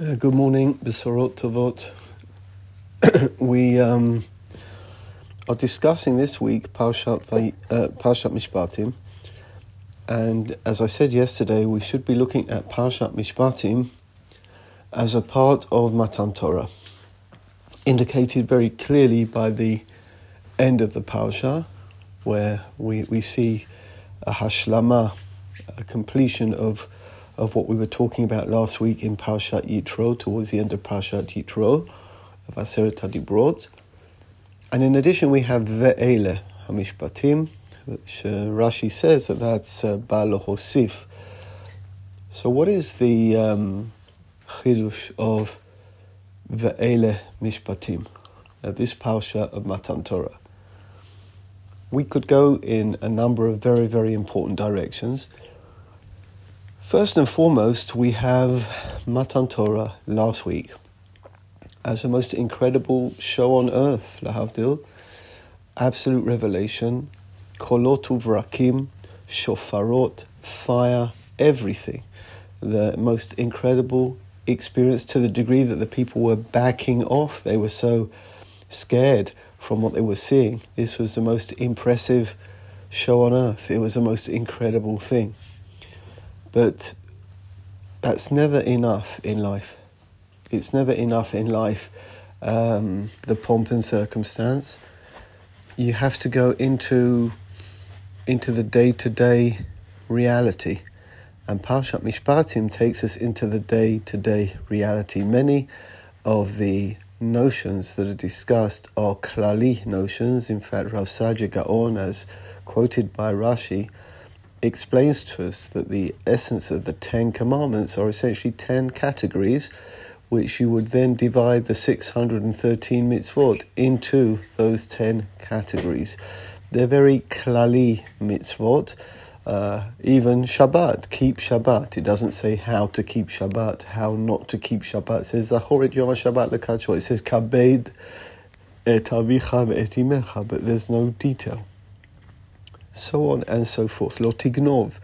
Uh, good morning, Besorot Tovot. we um, are discussing this week Parshat, uh, Parshat Mishpatim, and as I said yesterday, we should be looking at Parshat Mishpatim as a part of Matan Torah, indicated very clearly by the end of the Parsha, where we, we see a hashlama, a completion of of what we were talking about last week in Parashat Yitro, towards the end of Parashat Yitro, of Aseret HaDibrot. And in addition, we have Ve'ele HaMishpatim, which uh, Rashi says that that's uh, Baal Hosif. So, what is the um, chidush of Ve'ele Mishpatim, uh, this Parsha of Matan Torah? We could go in a number of very, very important directions. First and foremost, we have Matan Torah last week as the most incredible show on earth, Lahavdil. Absolute revelation, kolot uvrakim, shofarot, fire, everything. The most incredible experience to the degree that the people were backing off. They were so scared from what they were seeing. This was the most impressive show on earth. It was the most incredible thing. But that's never enough in life. It's never enough in life, um, the pomp and circumstance. You have to go into, into the day to day reality. And Parshat Mishpatim takes us into the day to day reality. Many of the notions that are discussed are klali notions. In fact, Rav Saadia Gaon, as quoted by Rashi, explains to us that the essence of the Ten Commandments are essentially ten categories, which you would then divide the 613 mitzvot into those ten categories. They're very klali mitzvot. Uh, even Shabbat, keep Shabbat. It doesn't say how to keep Shabbat, how not to keep Shabbat. It says Zachorit Yom Shabbat lekachot. It says Kabed et avicha et imecha, but there's no detail so on and so forth. Lotignov,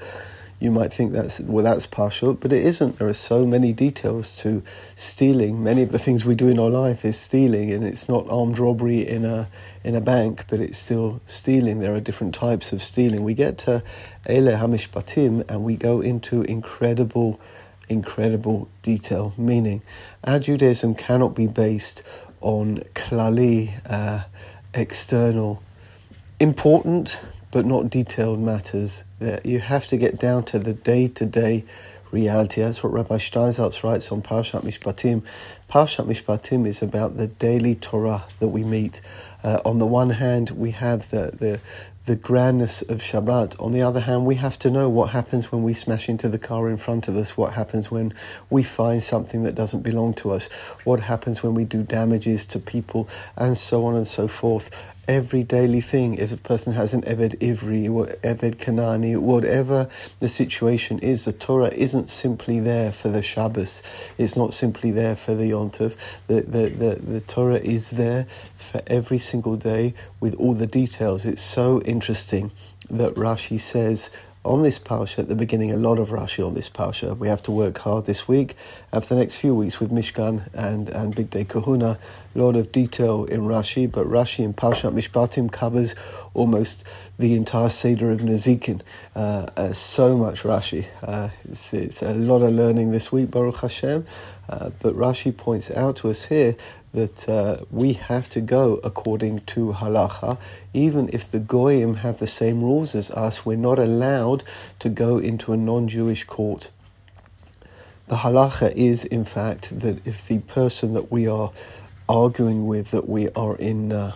you might think that's well, that's partial, but it isn't. There are so many details to stealing. Many of the things we do in our life is stealing, and it's not armed robbery in a in a bank, but it's still stealing. There are different types of stealing. We get to Ele Hamishpatim, and we go into incredible, incredible detail. Meaning, our Judaism cannot be based on klali, uh, external, important but not detailed matters. You have to get down to the day to day reality. That's what Rabbi Steinsaltz writes on Parashat Mishpatim. Parashat Mishpatim is about the daily Torah that we meet. Uh, on the one hand, we have the, the, the grandness of Shabbat. On the other hand, we have to know what happens when we smash into the car in front of us, what happens when we find something that doesn't belong to us, what happens when we do damages to people, and so on and so forth every daily thing. If a person has an Eved Ivri, Eved Kanani, whatever the situation is, the Torah isn't simply there for the Shabbos. It's not simply there for the Yontov. The, the, the, the Torah is there for every single day with all the details. It's so interesting that Rashi says on this parsha at the beginning, a lot of Rashi on this parsha. We have to work hard this week and for the next few weeks with Mishkan and, and Bigdei Kehuna. A lot of detail in Rashi, but Rashi in Parshat Mishpatim covers almost the entire Seder of Nezikin. Uh, uh, so much Rashi. Uh, it's, it's a lot of learning this week, Baruch Hashem. Uh, but Rashi points out to us here that uh, we have to go according to halacha, even if the goyim have the same rules as us. We're not allowed to go into a non-Jewish court. The halacha is, in fact, that if the person that we are arguing with, that we are in uh,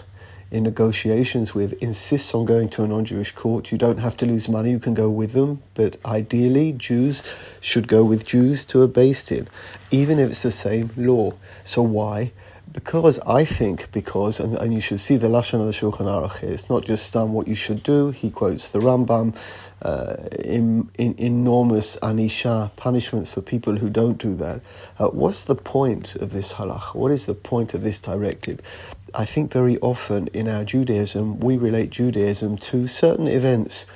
in negotiations with insists on going to a non Jewish court, you don't have to lose money, you can go with them. But ideally, Jews should go with Jews to a Beis Din, even if it's the same law. So why? Because I think, because, and, and you should see the Lashon of the Shulchan Aruch here, it's not just done what you should do. He quotes the Rambam, uh, in, in, enormous anisha, punishments for people who don't do that. Uh, what's the point of this halach? What is the point of this directive? I think very often in our Judaism, we relate Judaism to certain events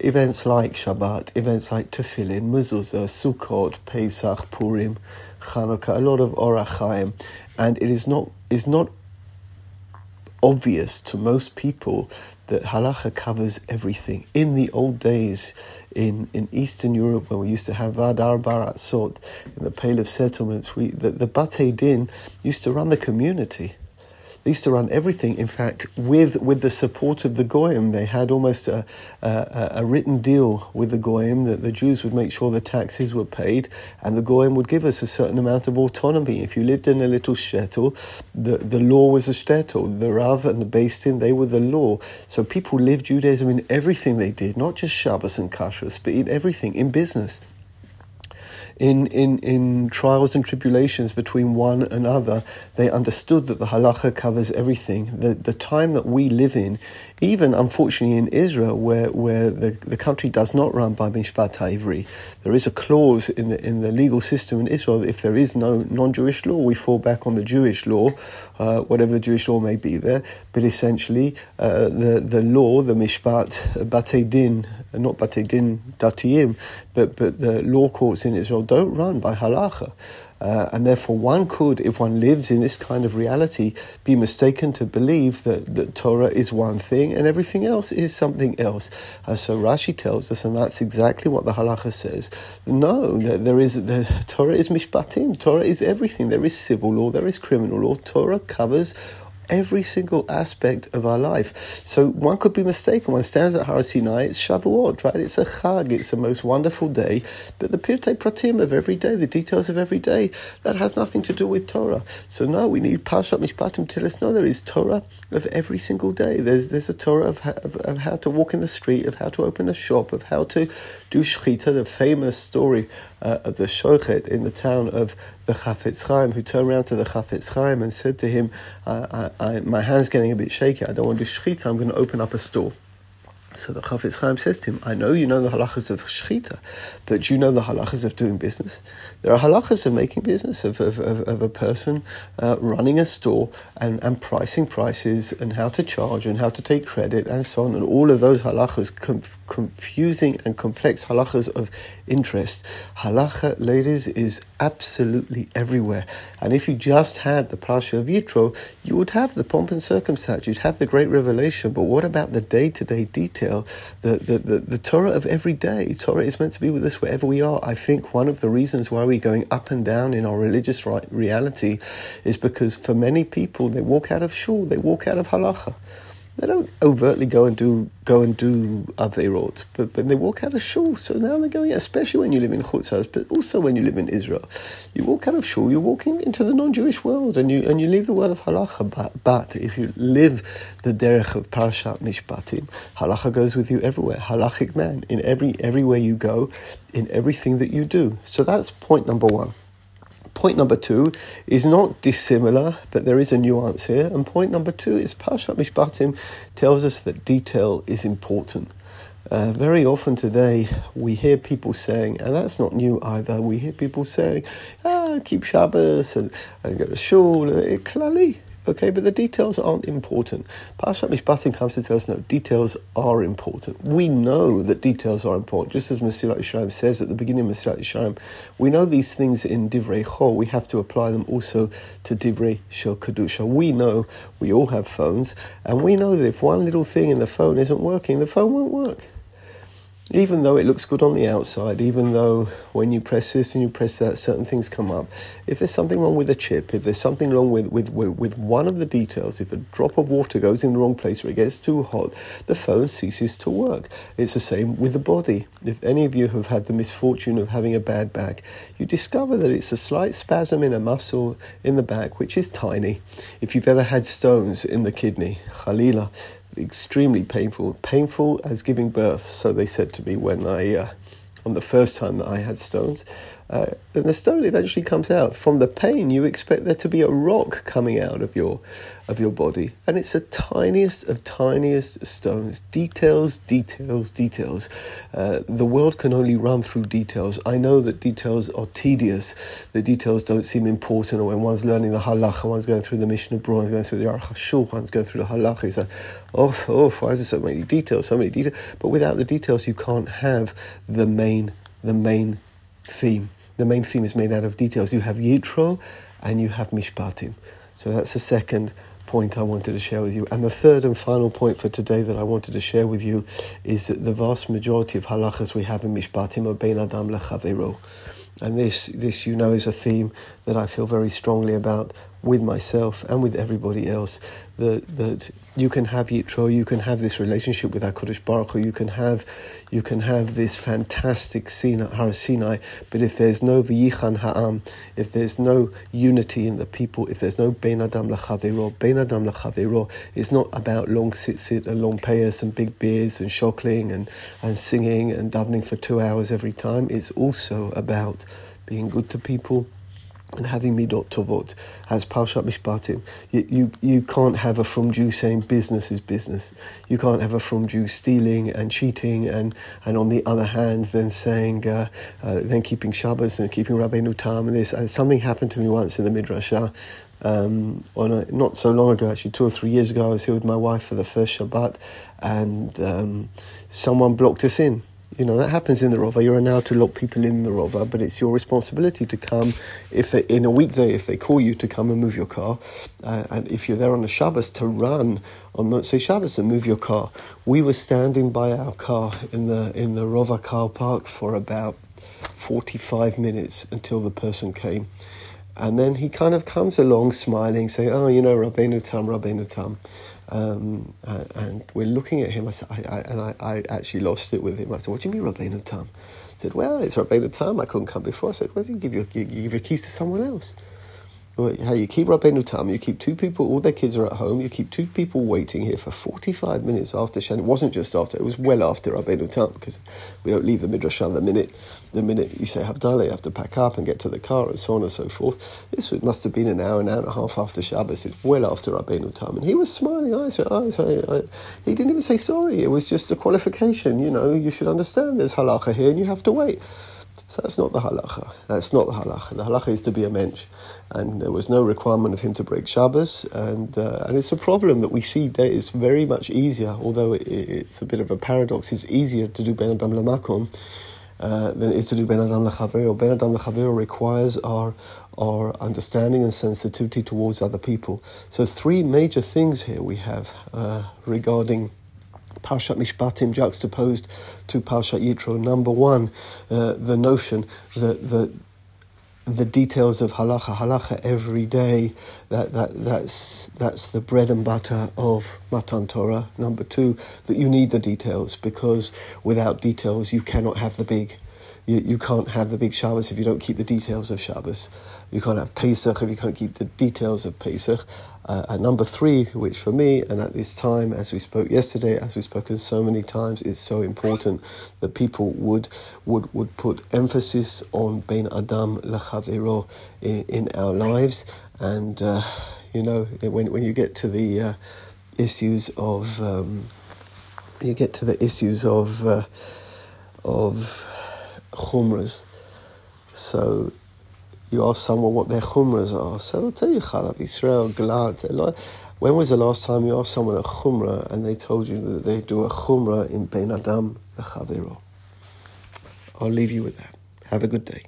events like Shabbat, events like Tefillin, Mezuzah, Sukkot, Pesach, Purim, Chanukah, a lot of Orach Chaim, and it is not is not obvious to most people that halacha covers everything. In the old days, in, in Eastern Europe, when we used to have Va'ad Arba Aratzot, in the Pale of Settlements, we, the, the Bate Din used to run the community. They used to run everything. In fact, with with the support of the goyim, they had almost a, a, a written deal with the goyim that the Jews would make sure the taxes were paid, and the goyim would give us a certain amount of autonomy. If you lived in a little shtetl, the the law was a shtetl. The rav and the din, they were the law. So people lived Judaism in everything they did, not just Shabbos and kashrus, but in everything, in business in, in, in trials and tribulations between one another, they understood that the halacha covers everything. The, the time that we live in, even unfortunately in Israel, where, where the, the country does not run by Mishpat HaIvri, there is a clause in the, in the legal system in Israel that if there is no non Jewish law, we fall back on the Jewish law, uh, whatever the Jewish law may be there. But essentially, uh, the, the law, the Mishpat, Batei Din, not Batei Din Datiyim, but, but the law courts in Israel don't run by halacha. Uh, and therefore, one could, if one lives in this kind of reality, be mistaken to believe that, that Torah is one thing and everything else is something else. Uh, so Rashi tells us, and that's exactly what the halacha says. No, that there is the Torah is mishpatim. Torah is everything. There is civil law. There is criminal law. Torah covers every single aspect of our life. So one could be mistaken. One stands at Har Sinai, it's Shavuot, right? It's a Chag, it's the most wonderful day. But the Pirtei Pratim of every day, the details of every day, that has nothing to do with Torah. So no, we need Parshat Mishpatim us know there is Torah of every single day. There's there's a Torah of, of, of how to walk in the street, of how to open a shop, of how to do Shechita, the famous story uh, of the Shochet in the town of the Chafetz Chaim, who turned around to the Chafetz Chaim and said to him, I, I, I, My hand's getting a bit shaky, I don't want to do Shechita, I'm going to open up a store. So the Chafetz Chaim says to him, I know you know the halachas of shechita, but you know the halachas of doing business. There are halachas of making business, of, of, of, of a person uh, running a store and, and pricing prices and how to charge and how to take credit and so on. And all of those halachas, com- confusing and complex halachas of interest. Halacha, ladies, is absolutely everywhere. And if you just had the Parsha of Yitro, you would have the pomp and circumstance, you'd have the great revelation. But what about the day to day detail, the, the, the, the Torah of every day? Torah is meant to be with us wherever we are. I think one of the reasons why we're going up and down in our religious reality is because for many people, they walk out of shul, they walk out of halacha. They don't overtly go and do go and do averot, but when they walk out of shul, so now they're going, especially when you live in Chutzas, but also when you live in Israel, you walk out of shul, you're walking into the non-Jewish world, and you and you leave the world of halacha. But, but if you live the derech of parashat mishpatim, halacha goes with you everywhere. Halachic man in every everywhere you go, in everything that you do. So that's point number one. Point number two is not dissimilar, but there is a nuance here. And point number two is Parshat Mishpatim tells us that detail is important. Uh, very often today, we hear people saying, and that's not new either, we hear people saying, ah, keep Shabbos and, and go to shul, klali. Okay, but the details aren't important. Parshat Mishpatim comes to tell us no, details are important. We know that details are important. Just as Mesilat Yesharim says at the beginning of Mesilat Yesharim, we know these things in Divrei Chol. We have to apply them also to Divrei Shel Kedusha. We know we all have phones, and we know that if one little thing in the phone isn't working, the phone won't work even though it looks good on the outside, even though when you press this and you press that, certain things come up. If there's something wrong with the chip, if there's something wrong with, with, with one of the details, if a drop of water goes in the wrong place or it gets too hot, the phone ceases to work. It's the same with the body. If any of you have had the misfortune of having a bad back, you discover that it's a slight spasm in a muscle in the back, which is tiny. If you've ever had stones in the kidney, Khalila, extremely painful, painful as giving birth. So they said to me when I, uh, on the first time that I had stones, uh, and the stone eventually comes out. From the pain, you expect there to be a rock coming out of your of your body, and it's the tiniest of tiniest stones. Details, details, details. Uh, the world can only run through details. I know that details are tedious. The details don't seem important. Or when one's learning the halacha, one's going through the Mishnah Berurah, one's going through the Aruch one's going through the halacha. He's like, oh, oh, why is there so many details? So many details. But without the details, you can't have the main, the main theme. The main theme is made out of details. You have Yitro and you have Mishpatim. So that's the second point I wanted to share with you. And the third and final point for today that I wanted to share with you is that the vast majority of halachas we have in Mishpatim are Bein Adam Lechavero. And this, this, you know, is a theme that I feel very strongly about with myself and with everybody else. That, that you can have Yitro, you can have this relationship with HaKadosh Baruch Hu, you can have, you can have this fantastic Sinai, Har Sinai, but if there's no V'yichan Ha'am, if there's no unity in the people, if there's no Bein Adam L'Chavero, Bein Adam L'Chavero, it's not about long tzitzit and long payas and big beards and shokling and, and singing and davening for two hours every time. It's also about being good to people, and having midot tovot as Parshat Mishpatim. You, you, you can't have a frum Jew saying business is business. You can't have a frum Jew stealing and cheating and, and on the other hand then saying, uh, uh, then keeping Shabbos and keeping Rabbeinu Tam and this. Uh, something happened to me once in the Midrashah Um, on a, not so long ago, actually, two or three years ago, I was here with my wife for the first Shabbat, and um, someone blocked us in. You know, that happens in the Rova. You're allowed to lock people in the Rova, but it's your responsibility to come if they, in a weekday, if they call you to come and move your car. Uh, and if you're there on the Shabbos, to run on Motzei Shabbos and move your car. We were standing by our car in the, in the Rova car park for about 45 minutes until the person came. And then he kind of comes along smiling, saying, Oh, you know, Rabbeinu Tam, Rabbeinu Tam. Um, and, we're looking at him. I said, I, I, and I, I, actually lost it with him. I said, "What do you mean, Rabbeinu Tam?" I said, "Well, it's Rabbeinu Tam. I couldn't come before." I said, "Well, you give your you give your keys to someone else." Hey, you keep Rabbeinu Tam, you keep two people, all their kids are at home, you keep two people waiting here for 45 minutes after Shan. It wasn't just after, it was well after Rabbeinu Tam, because we don't leave the Midrash the minute the minute you say Havdalah, you have to pack up and get to the car and so on and so forth. This must have been an hour, an hour and a half after Shabbos. It's well after Rabbeinu Tam. And he was smiling. I said, I I, he didn't even say sorry. It was just a qualification. You know, you should understand there's halacha here and you have to wait. So that's not the halacha. That's not the halacha. The halacha is to be a mensch. And there was no requirement of him to break Shabbos. And, uh, and it's a problem that we see that it's very much easier, although it, it's a bit of a paradox, it's easier to do Ben Adam Lamakom uh, than it is to do Ben Adam Lechavero. Ben Adam Lechavero requires our, our understanding and sensitivity towards other people. So three major things here we have uh, regarding Parshat Mishpatim juxtaposed to Parshat Yitro. Number one, uh, the notion that the the details of halacha, halacha every day. That that that's that's the bread and butter of Matan Torah. Number two, that you need the details because without details you cannot have the big. You, you can't have the big Shabbos if you don't keep the details of Shabbos. You can't have Pesach if you can't keep the details of Pesach. Uh, and number three, which for me, and at this time, as we spoke yesterday, as we've spoken so many times, is so important that people would would would put emphasis on Bein Adam Lechavero in, in our lives. And uh, you know, when when you get to the uh, issues of um, you get to the issues of uh, of chumras, so you ask someone what their chumras are, so they'll tell you Chalav Israel, Glatt. When was the last time you asked someone a chumra and they told you that they do a chumra in Bein Adam Lechavero? I'll leave you with that. Have a good day.